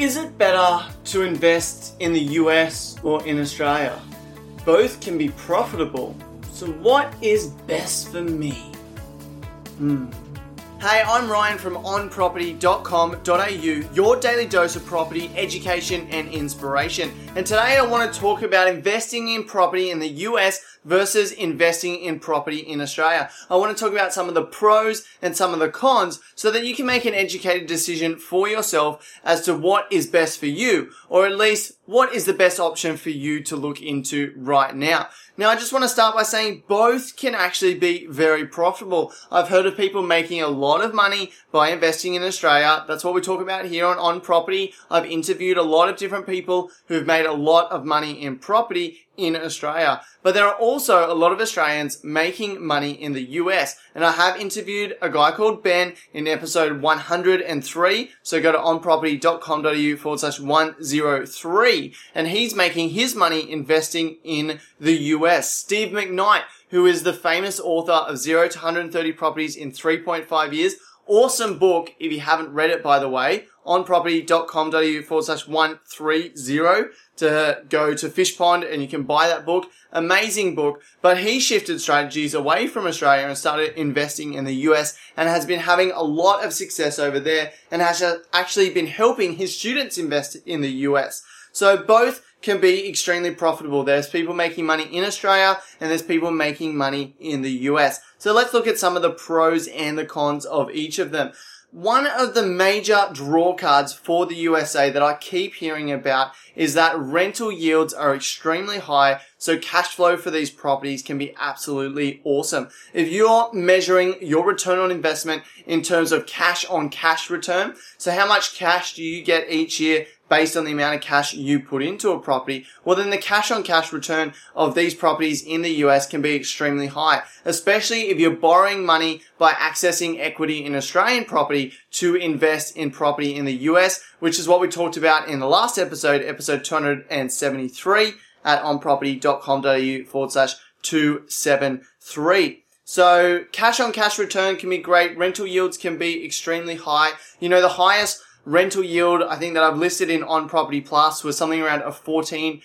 Is it better to invest in the US or in Australia? Both can be profitable. So, what is best for me? Hmm. Hey, I'm Ryan from onproperty.com.au, your daily dose of property, education, and inspiration. And today I want to talk about investing in property in the US versus investing in property in Australia. I want to talk about some of the pros and some of the cons so that you can make an educated decision for yourself as to what is best for you, or at least what is the best option for you to look into right now. Now, I just want to start by saying both can actually be very profitable. I've heard of people making a lot of money by investing in Australia. That's what we talk about here on On Property. I've interviewed a lot of different people who've made a lot of money in property in Australia. But there are also a lot of Australians making money in the US. And I have interviewed a guy called Ben in episode 103. So go to onproperty.com.au forward slash 103. And he's making his money investing in the US. Steve McKnight, who is the famous author of Zero to 130 Properties in 3.5 Years. Awesome book if you haven't read it, by the way onproperty.com.au forward slash 130 to go to Fishpond and you can buy that book. Amazing book. But he shifted strategies away from Australia and started investing in the US and has been having a lot of success over there and has actually been helping his students invest in the US. So both can be extremely profitable. There's people making money in Australia and there's people making money in the US. So let's look at some of the pros and the cons of each of them. One of the major draw cards for the USA that I keep hearing about is that rental yields are extremely high, so cash flow for these properties can be absolutely awesome. If you're measuring your return on investment in terms of cash on cash return, so how much cash do you get each year based on the amount of cash you put into a property, well then the cash on cash return of these properties in the US can be extremely high, especially if you're borrowing money by accessing equity in Australian property to invest in property in the US, which is what we talked about in the last episode, episode 273 at onproperty.com.au forward slash 273. So cash on cash return can be great. Rental yields can be extremely high. You know, the highest rental yield I think that I've listed in on property plus was something around a 14%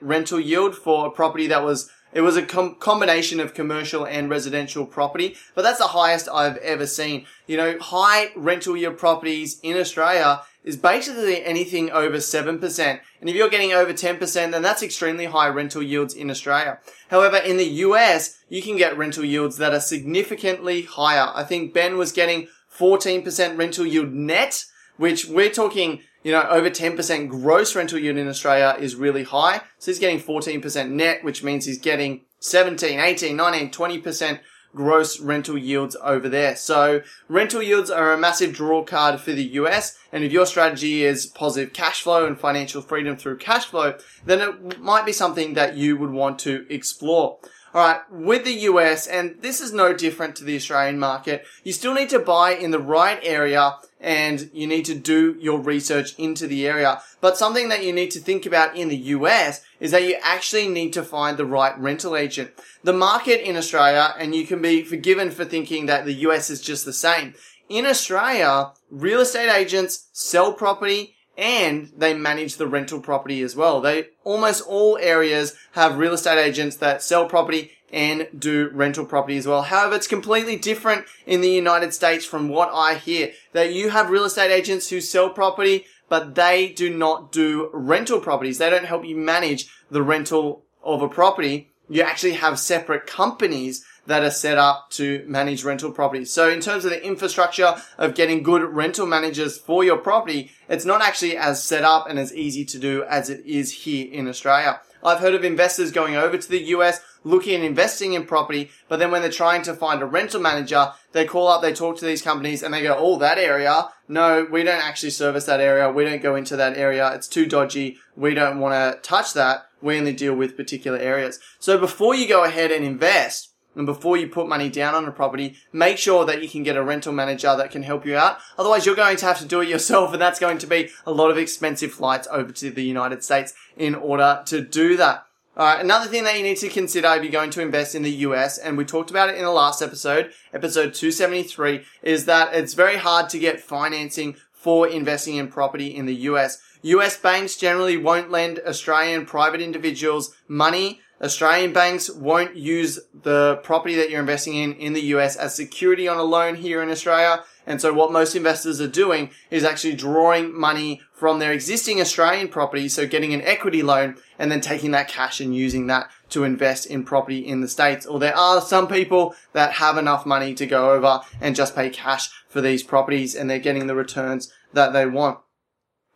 rental yield for a property that was it was a com- combination of commercial and residential property, but that's the highest I've ever seen. You know, high rental yield properties in Australia is basically anything over 7%. And if you're getting over 10%, then that's extremely high rental yields in Australia. However, in the US, you can get rental yields that are significantly higher. I think Ben was getting 14% rental yield net which we're talking, you know, over 10% gross rental yield in Australia is really high. So he's getting 14% net, which means he's getting 17, 18, 19, 20% gross rental yields over there. So rental yields are a massive draw card for the US. And if your strategy is positive cash flow and financial freedom through cash flow, then it might be something that you would want to explore. Alright, with the US, and this is no different to the Australian market, you still need to buy in the right area and you need to do your research into the area. But something that you need to think about in the US is that you actually need to find the right rental agent. The market in Australia, and you can be forgiven for thinking that the US is just the same. In Australia, real estate agents sell property and they manage the rental property as well. They almost all areas have real estate agents that sell property and do rental property as well. However, it's completely different in the United States from what I hear that you have real estate agents who sell property, but they do not do rental properties. They don't help you manage the rental of a property. You actually have separate companies that are set up to manage rental properties. So in terms of the infrastructure of getting good rental managers for your property, it's not actually as set up and as easy to do as it is here in Australia. I've heard of investors going over to the US looking at investing in property, but then when they're trying to find a rental manager, they call up, they talk to these companies and they go, oh, that area, no, we don't actually service that area. We don't go into that area. It's too dodgy. We don't want to touch that. We only deal with particular areas. So before you go ahead and invest, and before you put money down on a property, make sure that you can get a rental manager that can help you out. Otherwise, you're going to have to do it yourself, and that's going to be a lot of expensive flights over to the United States in order to do that. Alright, another thing that you need to consider if you're going to invest in the US, and we talked about it in the last episode, episode 273, is that it's very hard to get financing for investing in property in the US. US banks generally won't lend Australian private individuals money. Australian banks won't use the property that you're investing in in the US as security on a loan here in Australia. And so what most investors are doing is actually drawing money from their existing Australian property. So getting an equity loan and then taking that cash and using that to invest in property in the States. Or there are some people that have enough money to go over and just pay cash for these properties and they're getting the returns that they want.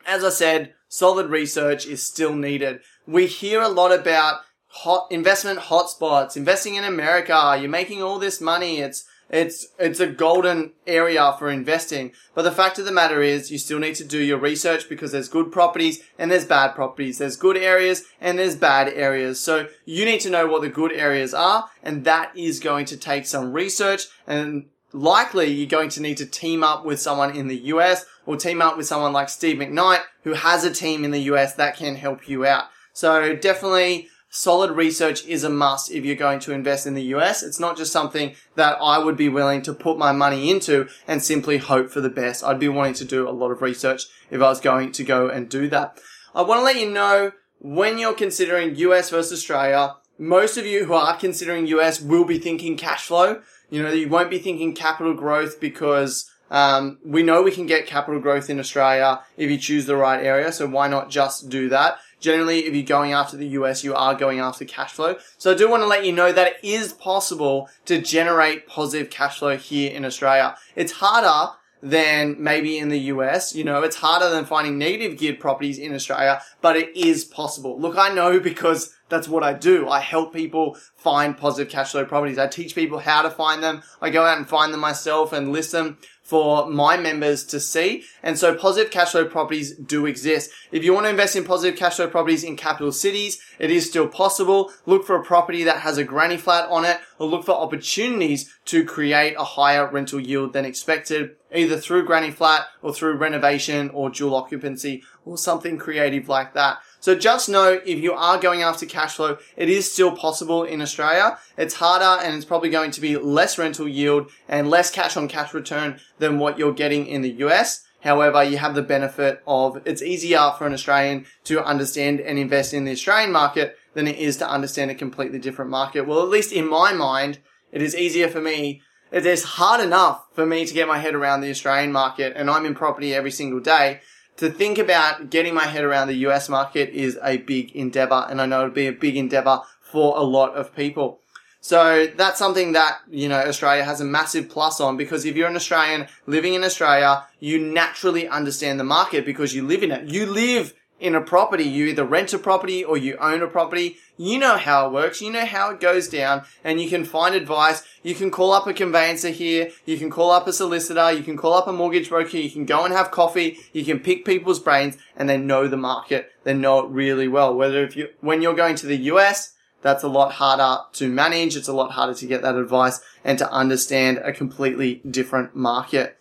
As I said, solid research is still needed. We hear a lot about hot investment hotspots, investing in America. You're making all this money. It's it's it's a golden area for investing. But the fact of the matter is, you still need to do your research because there's good properties and there's bad properties. There's good areas and there's bad areas. So you need to know what the good areas are, and that is going to take some research and likely you're going to need to team up with someone in the US or team up with someone like Steve McKnight who has a team in the US that can help you out. So definitely solid research is a must if you're going to invest in the US. It's not just something that I would be willing to put my money into and simply hope for the best. I'd be wanting to do a lot of research if I was going to go and do that. I want to let you know when you're considering US versus Australia, most of you who are considering US will be thinking cash flow. You know, you won't be thinking capital growth because um, we know we can get capital growth in Australia if you choose the right area. So why not just do that? Generally, if you're going after the US, you are going after cash flow. So I do want to let you know that it is possible to generate positive cash flow here in Australia. It's harder than maybe in the US. You know, it's harder than finding negative geared properties in Australia, but it is possible. Look, I know because that's what I do. I help people find positive cash flow properties. I teach people how to find them. I go out and find them myself and list them for my members to see. And so positive cash flow properties do exist. If you want to invest in positive cash flow properties in capital cities, it is still possible. Look for a property that has a granny flat on it or look for opportunities to create a higher rental yield than expected, either through granny flat or through renovation or dual occupancy or something creative like that. So just know if you are going after cash flow, it is still possible in Australia. It's harder and it's probably going to be less rental yield and less cash on cash return than what you're getting in the US. However, you have the benefit of it's easier for an Australian to understand and invest in the Australian market than it is to understand a completely different market. Well, at least in my mind, it is easier for me. It is hard enough for me to get my head around the Australian market and I'm in property every single day to think about getting my head around the US market is a big endeavor, and I know it'll be a big endeavor for a lot of people. So that's something that, you know, Australia has a massive plus on because if you're an Australian living in Australia, you naturally understand the market because you live in it. You live in a property, you either rent a property or you own a property. You know how it works. You know how it goes down and you can find advice. You can call up a conveyancer here. You can call up a solicitor. You can call up a mortgage broker. You can go and have coffee. You can pick people's brains and they know the market. They know it really well. Whether if you, when you're going to the US, that's a lot harder to manage. It's a lot harder to get that advice and to understand a completely different market.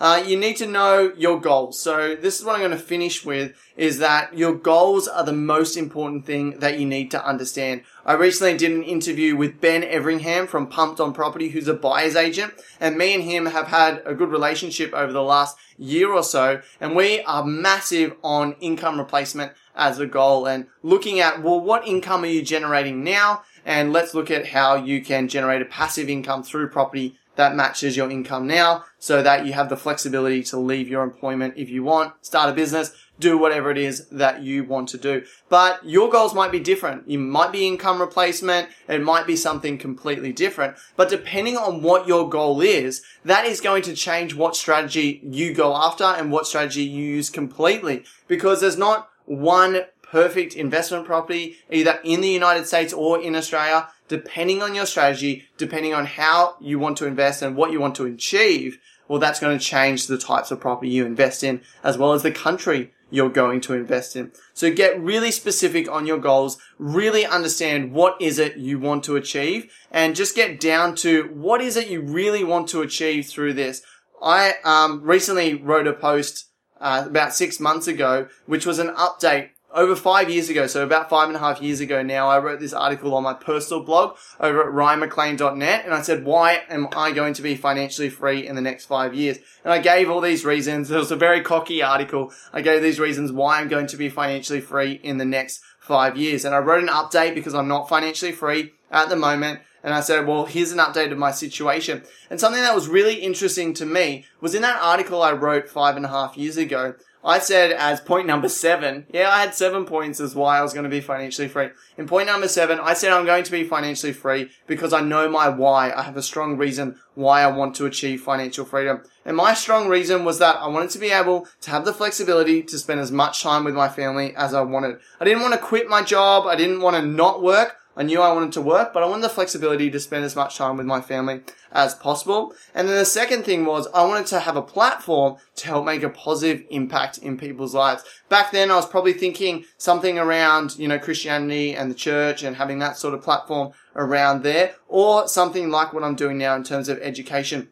Uh, you need to know your goals. So this is what I'm going to finish with is that your goals are the most important thing that you need to understand. I recently did an interview with Ben Everingham from Pumped on Property, who's a buyer's agent, and me and him have had a good relationship over the last year or so, and we are massive on income replacement as a goal and looking at, well, what income are you generating now? And let's look at how you can generate a passive income through property that matches your income now so that you have the flexibility to leave your employment if you want, start a business, do whatever it is that you want to do. But your goals might be different. You might be income replacement. It might be something completely different. But depending on what your goal is, that is going to change what strategy you go after and what strategy you use completely because there's not one perfect investment property either in the United States or in Australia depending on your strategy, depending on how you want to invest and what you want to achieve, well, that's going to change the types of property you invest in as well as the country you're going to invest in. So get really specific on your goals, really understand what is it you want to achieve and just get down to what is it you really want to achieve through this. I um, recently wrote a post uh, about six months ago, which was an update over five years ago, so about five and a half years ago now, I wrote this article on my personal blog over at ryanmclean.net and I said, why am I going to be financially free in the next five years? And I gave all these reasons. It was a very cocky article. I gave these reasons why I'm going to be financially free in the next five years. And I wrote an update because I'm not financially free at the moment. And I said, well, here's an update of my situation. And something that was really interesting to me was in that article I wrote five and a half years ago, I said as point number seven, yeah, I had seven points as why I was going to be financially free. In point number seven, I said I'm going to be financially free because I know my why. I have a strong reason why I want to achieve financial freedom. And my strong reason was that I wanted to be able to have the flexibility to spend as much time with my family as I wanted. I didn't want to quit my job. I didn't want to not work. I knew I wanted to work, but I wanted the flexibility to spend as much time with my family as possible. And then the second thing was I wanted to have a platform to help make a positive impact in people's lives. Back then I was probably thinking something around, you know, Christianity and the church and having that sort of platform around there or something like what I'm doing now in terms of education.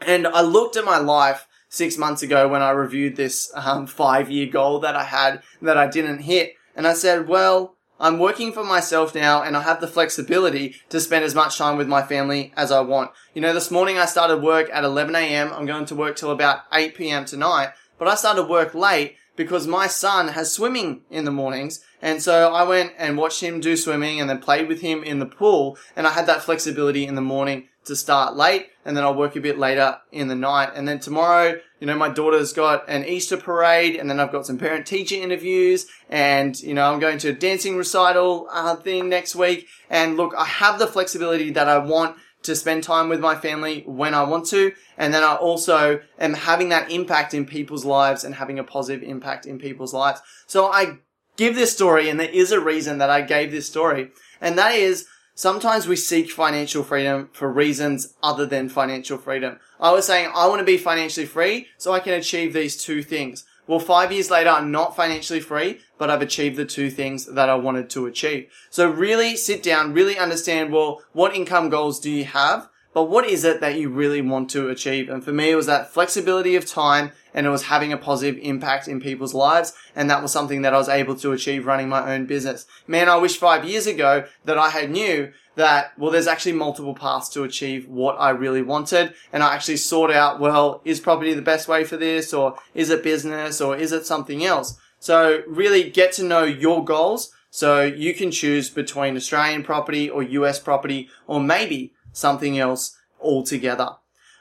And I looked at my life six months ago when I reviewed this um, five year goal that I had that I didn't hit. And I said, well, I'm working for myself now and I have the flexibility to spend as much time with my family as I want. You know, this morning I started work at 11 a.m. I'm going to work till about 8 p.m. tonight, but I started work late because my son has swimming in the mornings. And so I went and watched him do swimming and then played with him in the pool. And I had that flexibility in the morning to start late and then I'll work a bit later in the night. And then tomorrow, you know, my daughter's got an Easter parade and then I've got some parent teacher interviews and, you know, I'm going to a dancing recital uh, thing next week. And look, I have the flexibility that I want to spend time with my family when I want to. And then I also am having that impact in people's lives and having a positive impact in people's lives. So I give this story and there is a reason that I gave this story. And that is sometimes we seek financial freedom for reasons other than financial freedom. I was saying I want to be financially free so I can achieve these two things. Well, five years later, I'm not financially free, but I've achieved the two things that I wanted to achieve. So really sit down, really understand, well, what income goals do you have? But what is it that you really want to achieve? And for me, it was that flexibility of time and it was having a positive impact in people's lives. And that was something that I was able to achieve running my own business. Man, I wish five years ago that I had knew that, well, there's actually multiple paths to achieve what I really wanted. And I actually sought out, well, is property the best way for this? Or is it business? Or is it something else? So really get to know your goals. So you can choose between Australian property or US property or maybe something else altogether.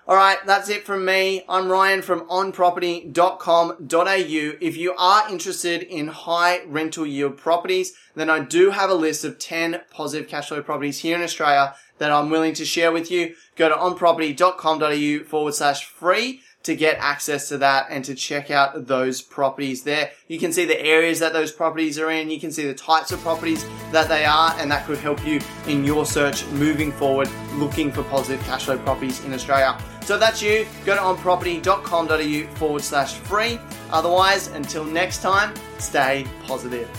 All right, that's it from me. I'm Ryan from onproperty.com.au. If you are interested in high rental yield properties, then I do have a list of 10 positive cash flow properties here in Australia that I'm willing to share with you. Go to onproperty.com.au forward slash free to get access to that and to check out those properties there. You can see the areas that those properties are in, you can see the types of properties that they are, and that could help you in your search moving forward looking for positive cash flow properties in Australia. So that's you. Go to onproperty.com.au forward slash free. Otherwise, until next time, stay positive.